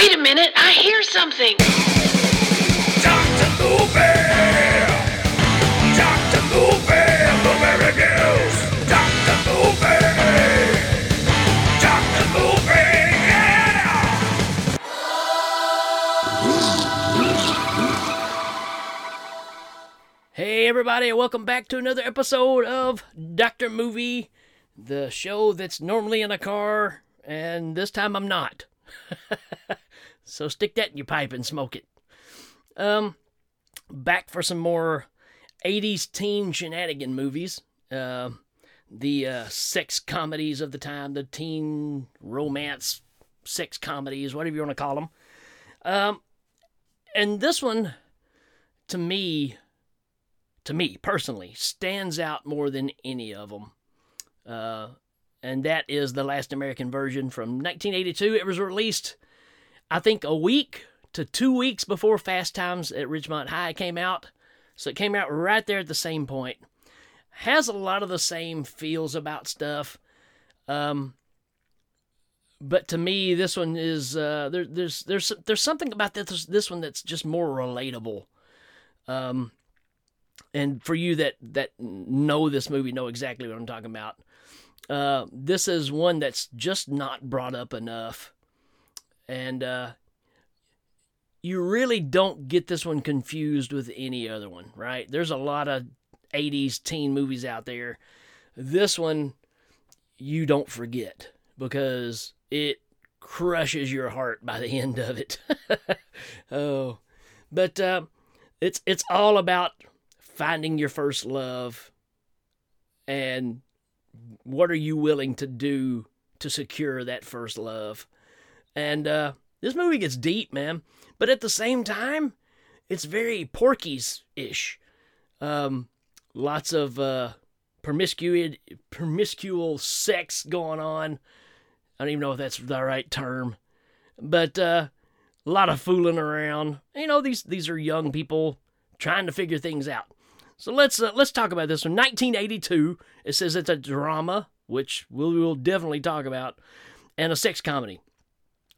Wait a minute, I hear something. Dr. Movie! Dr. Movie! Movie reviews! Dr. Movie! Dr. Movie! Yeah! Hey, everybody, and welcome back to another episode of Dr. Movie, the show that's normally in a car, and this time I'm not. so stick that in your pipe and smoke it. Um, back for some more 80s teen shenanigan movies. Uh, the uh, sex comedies of the time, the teen romance sex comedies, whatever you want to call them. Um, and this one, to me, to me personally, stands out more than any of them. Uh, and that is the Last American Virgin from 1982. It was released, I think, a week to two weeks before Fast Times at Ridgemont High came out. So it came out right there at the same point. Has a lot of the same feels about stuff. Um, but to me, this one is uh, there, there's there's there's something about this this one that's just more relatable. Um, and for you that that know this movie know exactly what I'm talking about. Uh, this is one that's just not brought up enough, and uh, you really don't get this one confused with any other one, right? There's a lot of 80s teen movies out there. This one you don't forget because it crushes your heart by the end of it. oh, but uh, it's it's all about finding your first love and what are you willing to do to secure that first love. And uh, this movie gets deep, man. But at the same time, it's very Porky's ish. Um, lots of uh, promiscuous, promiscuous sex going on. I don't even know if that's the right term, but uh, a lot of fooling around. You know, these these are young people trying to figure things out. So let's uh, let's talk about this one. 1982. It says it's a drama, which we will definitely talk about, and a sex comedy.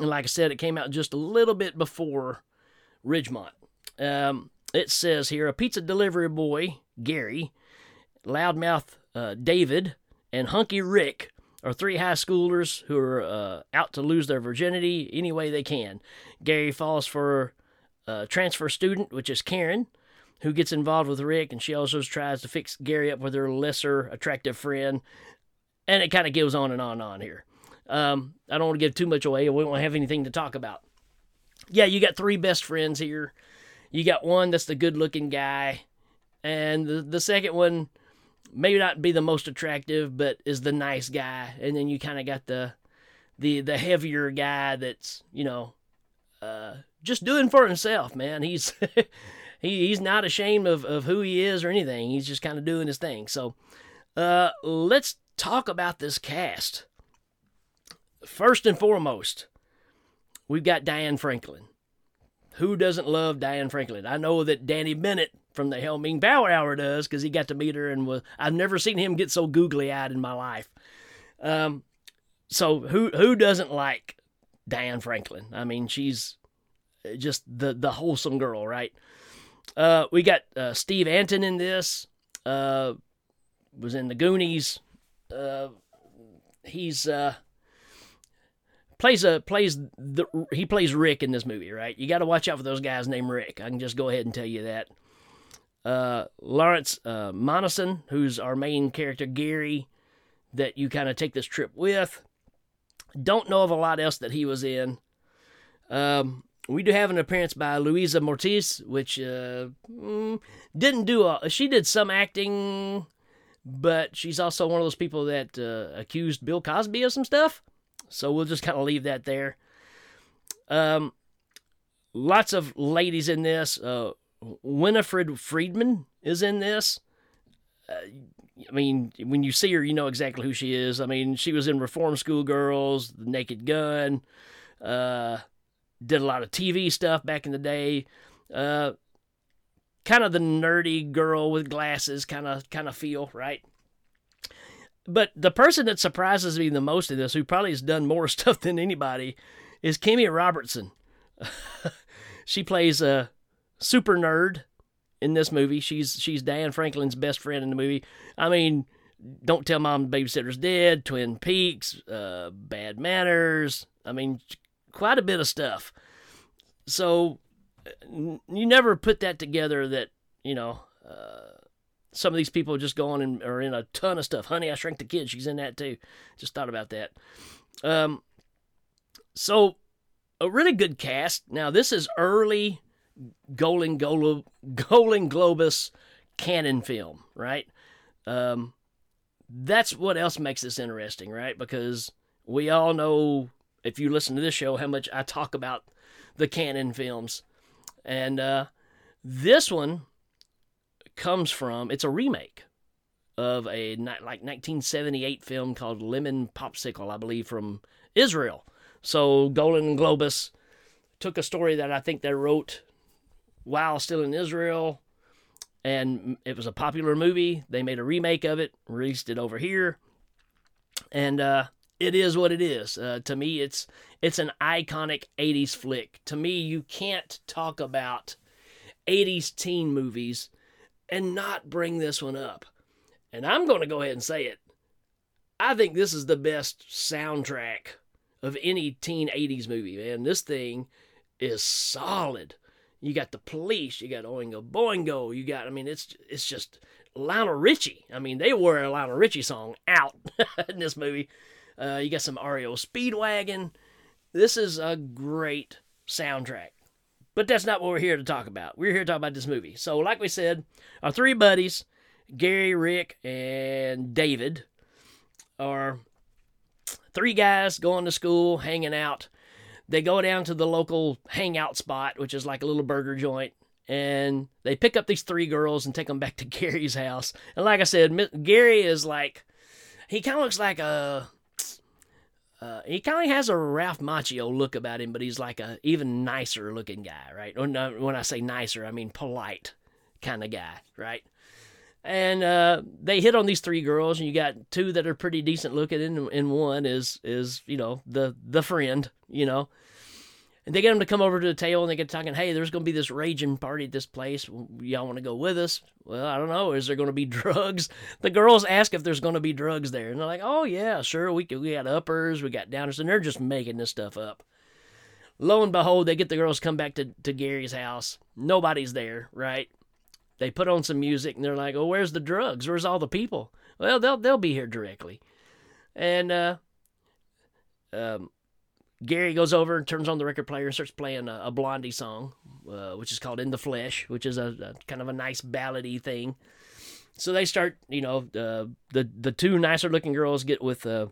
And like I said, it came out just a little bit before Ridgemont. Um, it says here a pizza delivery boy, Gary, loudmouth uh, David, and hunky Rick are three high schoolers who are uh, out to lose their virginity any way they can. Gary falls for a transfer student, which is Karen, who gets involved with Rick, and she also tries to fix Gary up with her lesser attractive friend. And it kind of goes on and on and on here. Um, I don't want to give too much away. We won't have anything to talk about. Yeah, you got three best friends here. You got one that's the good looking guy, and the, the second one may not be the most attractive, but is the nice guy. And then you kind of got the the the heavier guy that's you know uh, just doing for himself, man. He's he, he's not ashamed of, of who he is or anything. He's just kind of doing his thing. So uh, let's talk about this cast. First and foremost, we've got Diane Franklin. Who doesn't love Diane Franklin? I know that Danny Bennett from the Helming Power Hour does because he got to meet her and was. I've never seen him get so googly eyed in my life. Um, so who who doesn't like Diane Franklin? I mean, she's just the the wholesome girl, right? Uh, we got uh, Steve Antin in this. Uh, was in the Goonies. Uh, he's uh, plays a plays the he plays Rick in this movie, right? You got to watch out for those guys named Rick. I can just go ahead and tell you that. Uh, Lawrence uh, Monoson, who's our main character, Gary, that you kind of take this trip with. Don't know of a lot else that he was in. Um, we do have an appearance by Louisa Moritz, which uh, mm, didn't do a. She did some acting, but she's also one of those people that uh, accused Bill Cosby of some stuff. So we'll just kind of leave that there. Um, lots of ladies in this. Uh, Winifred Freedman is in this. Uh, I mean, when you see her, you know exactly who she is. I mean, she was in Reform School Girls, The Naked Gun. Uh, did a lot of TV stuff back in the day. Uh, kind of the nerdy girl with glasses kind of kind of feel, right? But the person that surprises me the most in this, who probably has done more stuff than anybody, is Kimmy Robertson. she plays a super nerd in this movie. She's she's Dan Franklin's best friend in the movie. I mean, don't tell mom the babysitter's dead, Twin Peaks, uh, Bad Manners. I mean, quite a bit of stuff. So n- you never put that together that you know. Uh, some of these people just go on and are in a ton of stuff. Honey, I Shrunk the Kid. She's in that too. Just thought about that. Um, so a really good cast. Now this is early Golan Golden Globus Cannon film, right? Um, that's what else makes this interesting, right? Because we all know if you listen to this show how much I talk about the Cannon films, and uh, this one comes from it's a remake of a like 1978 film called Lemon Popsicle, I believe, from Israel. So Golan-Globus took a story that I think they wrote while still in Israel, and it was a popular movie. They made a remake of it, released it over here, and uh, it is what it is. Uh, to me, it's it's an iconic '80s flick. To me, you can't talk about '80s teen movies and not bring this one up. And I'm going to go ahead and say it. I think this is the best soundtrack of any teen 80s movie, man. This thing is solid. You got the police, you got Oingo Boingo, you got, I mean, it's it's just Lionel Richie. I mean, they wore a Lionel Richie song out in this movie. Uh, you got some REO Speedwagon. This is a great soundtrack. But that's not what we're here to talk about. We're here to talk about this movie. So, like we said, our three buddies, Gary, Rick, and David, are three guys going to school, hanging out. They go down to the local hangout spot, which is like a little burger joint, and they pick up these three girls and take them back to Gary's house. And like I said, Gary is like, he kind of looks like a. Uh, he kind of has a Ralph Macchio look about him, but he's like a even nicer looking guy, right? Or when I say nicer, I mean polite kind of guy, right? and uh, they hit on these three girls, and you got two that are pretty decent looking, and, and one is is you know the the friend, you know. And they get them to come over to the table, and they get talking. Hey, there's going to be this raging party at this place. Y'all want to go with us? Well, I don't know. Is there going to be drugs? The girls ask if there's going to be drugs there, and they're like, "Oh yeah, sure. We we got uppers, we got downers, and they're just making this stuff up." Lo and behold, they get the girls come back to, to Gary's house. Nobody's there, right? They put on some music and they're like, "Oh, where's the drugs? Where's all the people?" Well, they'll they'll be here directly. And uh, um, Gary goes over and turns on the record player and starts playing a, a Blondie song, uh, which is called "In the Flesh," which is a, a kind of a nice ballady thing. So they start, you know, uh, the the two nicer looking girls get with uh,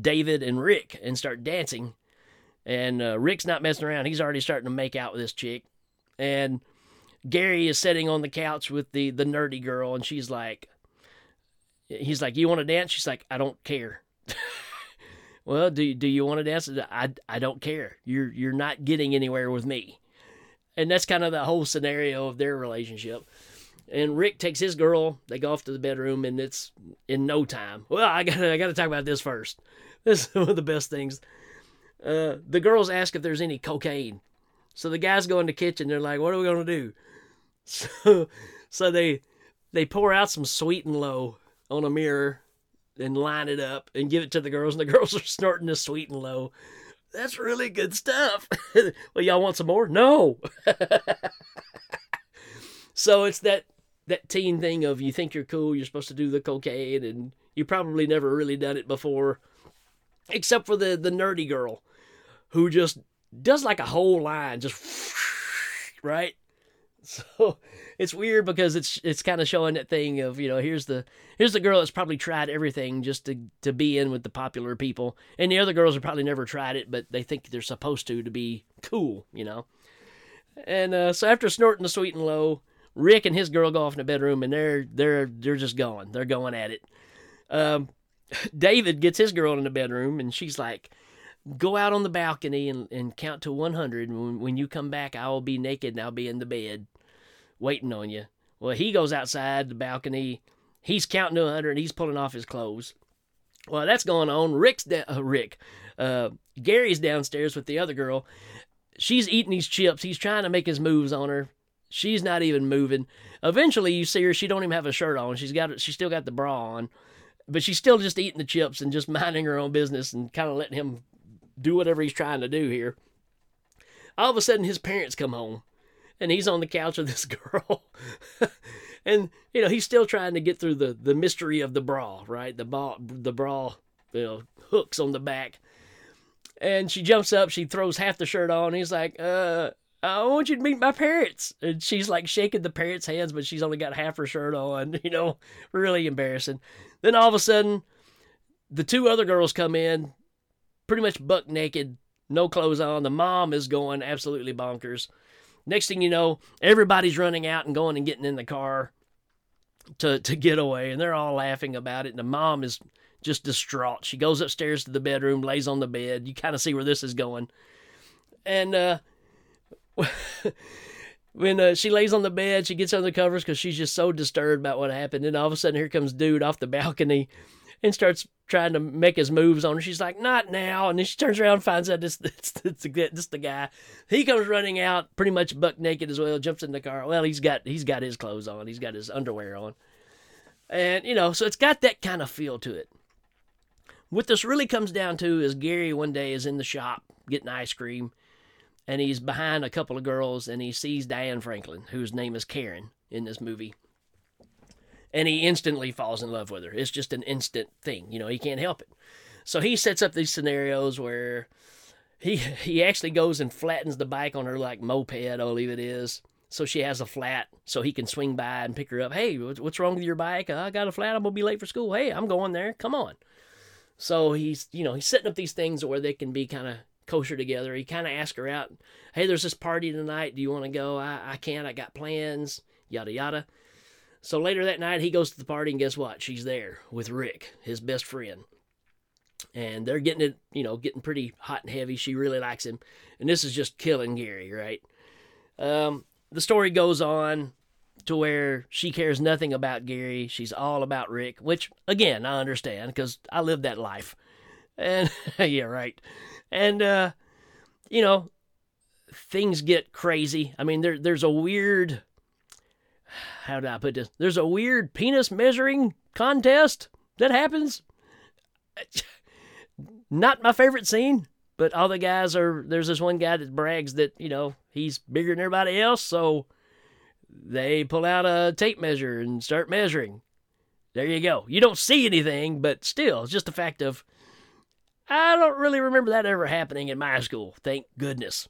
David and Rick and start dancing. And uh, Rick's not messing around; he's already starting to make out with this chick. And Gary is sitting on the couch with the the nerdy girl, and she's like, he's like, "You want to dance?" She's like, "I don't care." well, do do you want to dance? I, I don't care. You're you're not getting anywhere with me, and that's kind of the whole scenario of their relationship. And Rick takes his girl. They go off to the bedroom, and it's in no time. Well, I got I got to talk about this first. This is one of the best things. Uh, the girls ask if there's any cocaine. So the guys go in the kitchen. They're like, "What are we gonna do?" So, so they they pour out some sweet and low on a mirror and line it up and give it to the girls, and the girls are snorting the sweet and low. That's really good stuff. well, y'all want some more? No. so it's that that teen thing of you think you're cool, you're supposed to do the cocaine, and you probably never really done it before, except for the the nerdy girl, who just does like a whole line, just right. So it's weird because it's it's kind of showing that thing of you know here's the here's the girl that's probably tried everything just to to be in with the popular people, and the other girls have probably never tried it, but they think they're supposed to to be cool, you know. And uh, so after snorting the sweet and low, Rick and his girl go off in the bedroom, and they're they're they're just going, they're going at it. Um, David gets his girl in the bedroom, and she's like, "Go out on the balcony and, and count to 100. And when, when you come back, I will be naked and I'll be in the bed." Waiting on you. Well, he goes outside the balcony. He's counting to 100 and he's pulling off his clothes. Well, that's going on. Rick's da- uh, Rick. Uh, Gary's downstairs with the other girl. she's eating these chips. He's trying to make his moves on her. She's not even moving. Eventually, you see her. She don't even have a shirt on. She's got she's still got the bra on, but she's still just eating the chips and just minding her own business and kind of letting him do whatever he's trying to do here. All of a sudden, his parents come home, and he's on the couch with this girl, and you know he's still trying to get through the the mystery of the bra, right? The bra, the bra, you know, hooks on the back. And she jumps up, she throws half the shirt on. He's like, uh, I want you to meet my parents. And she's like shaking the parents' hands, but she's only got half her shirt on, you know, really embarrassing. Then all of a sudden, the two other girls come in, pretty much buck naked, no clothes on. The mom is going absolutely bonkers. Next thing you know, everybody's running out and going and getting in the car to to get away, and they're all laughing about it. And the mom is just distraught. She goes upstairs to the bedroom, lays on the bed. You kind of see where this is going. And uh, when uh, she lays on the bed, she gets under the covers because she's just so disturbed about what happened. And all of a sudden, here comes dude off the balcony and starts trying to make his moves on her. She's like, "Not now!" And then she turns around and finds out this it's, it's, it's the guy. He comes running out, pretty much buck naked as well. Jumps in the car. Well, he's got he's got his clothes on. He's got his underwear on, and you know, so it's got that kind of feel to it. What this really comes down to is Gary one day is in the shop getting ice cream, and he's behind a couple of girls, and he sees Diane Franklin, whose name is Karen in this movie. And he instantly falls in love with her. It's just an instant thing, you know. He can't help it. So he sets up these scenarios where he he actually goes and flattens the bike on her like moped, I believe it is. So she has a flat, so he can swing by and pick her up. Hey, what's wrong with your bike? I got a flat. I'm gonna be late for school. Hey, I'm going there. Come on. So he's, you know, he's setting up these things where they can be kind of kosher together. He kind of asks her out, hey, there's this party tonight. Do you want to go? I, I can't. I got plans, yada, yada. So later that night, he goes to the party, and guess what? She's there with Rick, his best friend. And they're getting it, you know, getting pretty hot and heavy. She really likes him. And this is just killing Gary, right? Um, the story goes on to where she cares nothing about Gary. She's all about Rick, which again I understand because I lived that life. And yeah, right. And uh, you know, things get crazy. I mean, there there's a weird. How do I put this? There's a weird penis measuring contest that happens. Not my favorite scene, but all the guys are. There's this one guy that brags that you know he's bigger than everybody else, so they pull out a tape measure and start measuring. There you go. You don't see anything, but still, it's just a fact of. I don't really remember that ever happening in my school, thank goodness.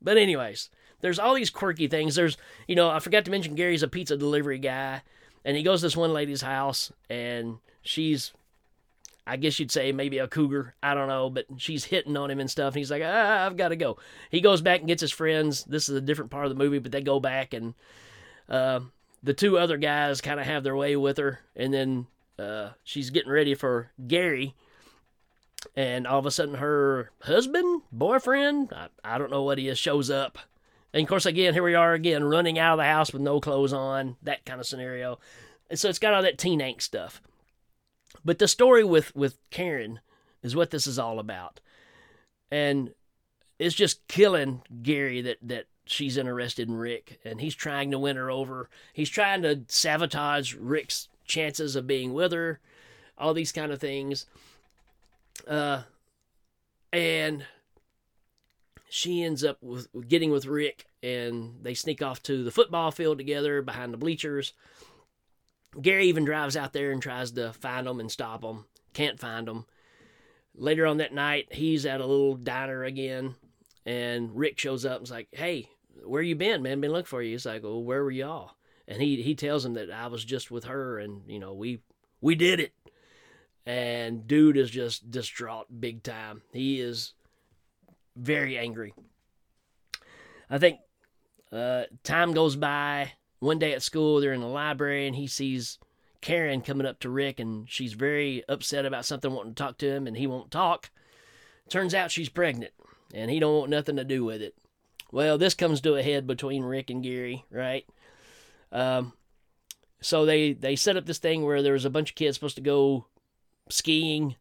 But, anyways, there's all these quirky things. There's, you know, I forgot to mention Gary's a pizza delivery guy, and he goes to this one lady's house, and she's, I guess you'd say maybe a cougar. I don't know, but she's hitting on him and stuff. And he's like, ah, I've got to go. He goes back and gets his friends. This is a different part of the movie, but they go back and uh, the two other guys kind of have their way with her, and then uh, she's getting ready for Gary. And all of a sudden, her husband, boyfriend, I, I don't know what he is, shows up. And of course, again, here we are again, running out of the house with no clothes on, that kind of scenario. And so it's got all that teen angst stuff. But the story with, with Karen is what this is all about. And it's just killing Gary that, that she's interested in Rick and he's trying to win her over. He's trying to sabotage Rick's chances of being with her, all these kind of things. Uh, and she ends up with getting with Rick and they sneak off to the football field together behind the bleachers. Gary even drives out there and tries to find them and stop them. Can't find them. Later on that night, he's at a little diner again, and Rick shows up and's like, "Hey, where you been, man? Been looking for you." He's like, "Well, where were y'all?" And he he tells him that I was just with her, and you know we we did it. And dude is just distraught, big time. He is very angry. I think uh, time goes by. One day at school, they're in the library, and he sees Karen coming up to Rick, and she's very upset about something, wanting to talk to him, and he won't talk. Turns out she's pregnant, and he don't want nothing to do with it. Well, this comes to a head between Rick and Gary, right? Um, so they they set up this thing where there was a bunch of kids supposed to go skiing,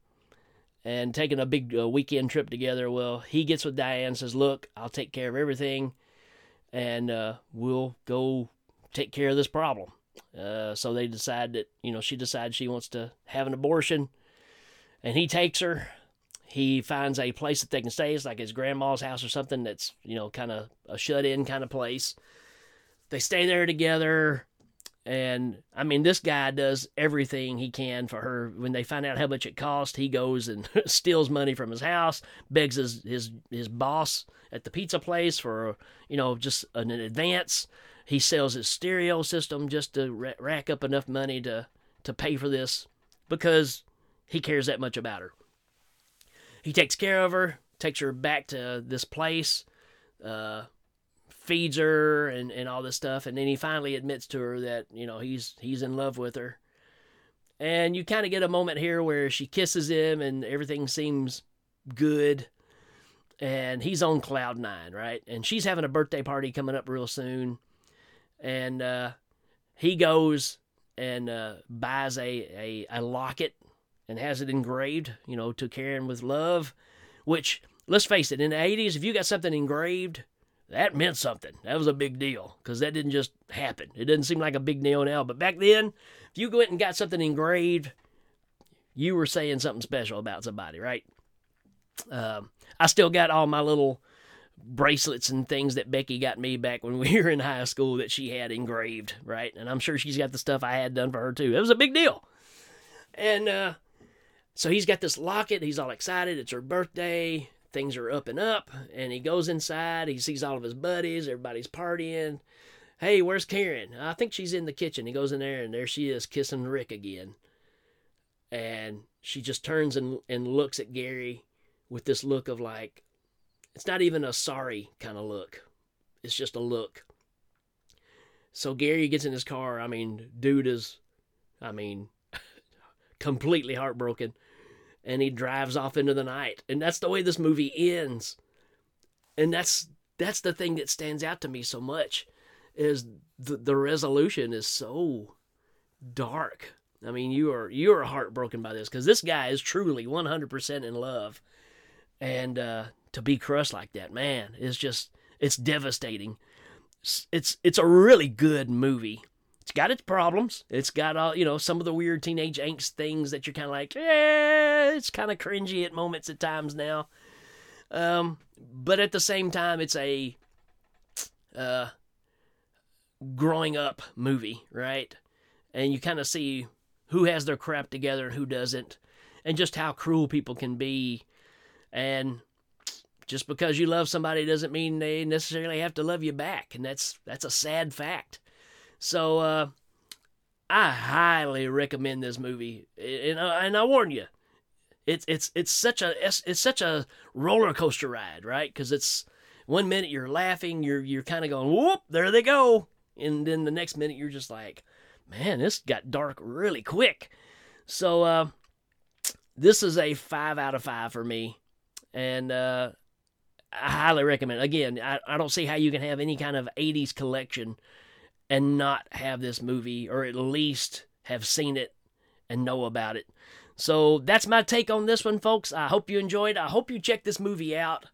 and taking a big uh, weekend trip together. Well, he gets with Diane, says, "Look, I'll take care of everything, and uh, we'll go take care of this problem." Uh, so they decide that you know she decides she wants to have an abortion, and he takes her. He finds a place that they can stay. It's like his grandma's house or something that's you know kind of a shut-in kind of place. They stay there together. And I mean, this guy does everything he can for her. When they find out how much it cost, he goes and steals money from his house, begs his, his his boss at the pizza place for you know just an advance. He sells his stereo system just to rack up enough money to to pay for this because he cares that much about her. He takes care of her, takes her back to this place. Uh, feeds her and, and all this stuff. And then he finally admits to her that you know he's he's in love with her. And you kind of get a moment here where she kisses him and everything seems good. And he's on cloud nine right? And she's having a birthday party coming up real soon. And uh, he goes and uh, buys a, a, a locket and has it engraved you know to Karen with love which let's face it in the 80s if you got something engraved that meant something. That was a big deal because that didn't just happen. It doesn't seem like a big deal now, but back then, if you went and got something engraved, you were saying something special about somebody, right? Um, I still got all my little bracelets and things that Becky got me back when we were in high school that she had engraved, right? And I'm sure she's got the stuff I had done for her too. It was a big deal. And uh, so he's got this locket. He's all excited. It's her birthday things are up and up and he goes inside he sees all of his buddies everybody's partying. Hey where's karen? I think she's in the kitchen. He goes in there and there she is kissing rick again. And she just turns and, and looks at gary with this look of like it's not even a sorry kind of look. It's just a look. So gary gets in his car. I mean dude is i mean completely heartbroken and he drives off into the night. And that's the way this movie ends. And that's that's the thing that stands out to me so much is the, the resolution is so dark. I mean, you are you are heartbroken by this because this guy is truly 100% in love, and uh, to be crushed like that, man, is just it's devastating. It's it's a really good movie. It's got its problems. It's got all you know some of the weird teenage angst things that you're kind of like, eh, it's kind of cringy at moments at times now. Um, but at the same time, it's a uh, growing up movie, right? And you kind of see who has their crap together and who doesn't, and just how cruel people can be. And just because you love somebody doesn't mean they necessarily have to love you back, and that's that's a sad fact. So uh, I highly recommend this movie, and uh, and I warn you, it's it's it's such a it's, such a roller coaster ride, right? Because it's one minute you're laughing, you're you're kind of going whoop, there they go, and then the next minute you're just like, man, this got dark really quick. So uh, this is a five out of five for me, and uh, I highly recommend. Again, I, I don't see how you can have any kind of '80s collection and not have this movie, or at least have seen it and know about it. So that's my take on this one, folks. I hope you enjoyed. I hope you check this movie out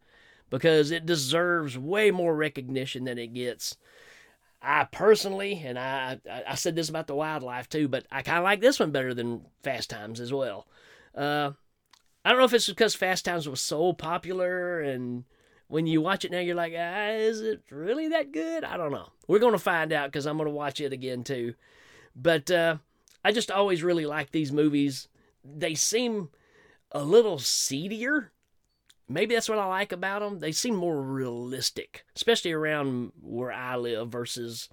because it deserves way more recognition than it gets. I personally, and I I said this about the wildlife too, but I kind of like this one better than Fast Times as well. Uh, I don't know if it's because Fast Times was so popular and when you watch it now, you're like, ah, is it really that good? I don't know. We're going to find out because I'm going to watch it again too. But uh, I just always really like these movies. They seem a little seedier. Maybe that's what I like about them. They seem more realistic, especially around where I live versus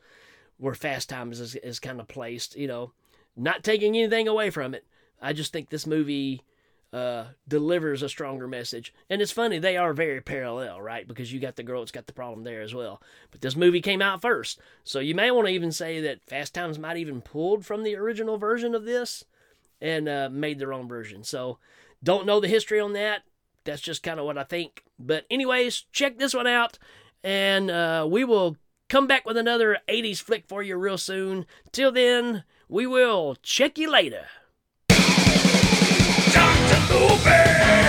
where Fast Times is, is kind of placed. You know, not taking anything away from it. I just think this movie uh, delivers a stronger message. And it's funny, they are very parallel, right? Because you got the girl that's got the problem there as well. But this movie came out first. So you may want to even say that Fast Times might even pulled from the original version of this and uh, made their own version. So don't know the history on that. That's just kind of what I think. But, anyways, check this one out. And uh, we will come back with another 80s flick for you real soon. Till then, we will check you later. Dr. Movie!